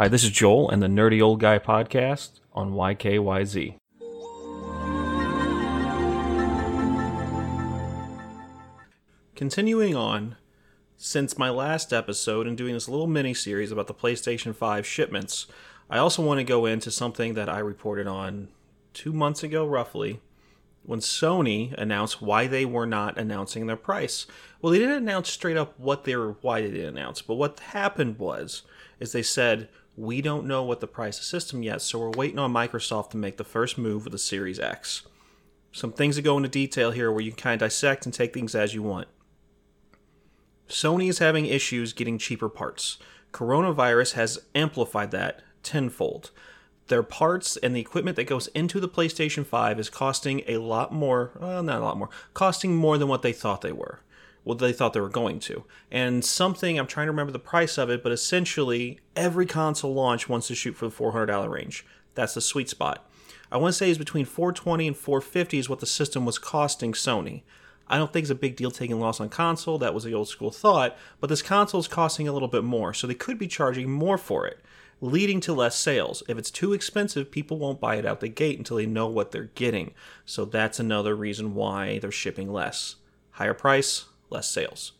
Hi, this is Joel and the Nerdy Old Guy podcast on YKYZ. Continuing on, since my last episode and doing this little mini series about the PlayStation 5 shipments, I also want to go into something that I reported on two months ago, roughly, when Sony announced why they were not announcing their price. Well, they didn't announce straight up what they were, why they didn't announce, but what happened was, is they said we don't know what the price of system yet, so we're waiting on Microsoft to make the first move with the Series X. Some things that go into detail here where you can kind of dissect and take things as you want. Sony is having issues getting cheaper parts. Coronavirus has amplified that tenfold. Their parts and the equipment that goes into the PlayStation 5 is costing a lot more, well, not a lot more, costing more than what they thought they were. What they thought they were going to. And something, I'm trying to remember the price of it, but essentially every console launch wants to shoot for the $400 range. That's the sweet spot. I want to say is between 420 and 450 is what the system was costing Sony. I don't think it's a big deal taking loss on console. That was the old school thought. But this console is costing a little bit more, so they could be charging more for it, leading to less sales. If it's too expensive, people won't buy it out the gate until they know what they're getting. So that's another reason why they're shipping less. Higher price, less sales.